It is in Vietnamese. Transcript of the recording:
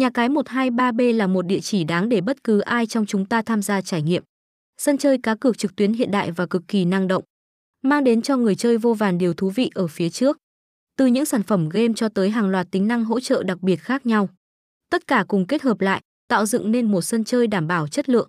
Nhà cái 123B là một địa chỉ đáng để bất cứ ai trong chúng ta tham gia trải nghiệm. Sân chơi cá cược trực tuyến hiện đại và cực kỳ năng động, mang đến cho người chơi vô vàn điều thú vị ở phía trước. Từ những sản phẩm game cho tới hàng loạt tính năng hỗ trợ đặc biệt khác nhau. Tất cả cùng kết hợp lại, tạo dựng nên một sân chơi đảm bảo chất lượng,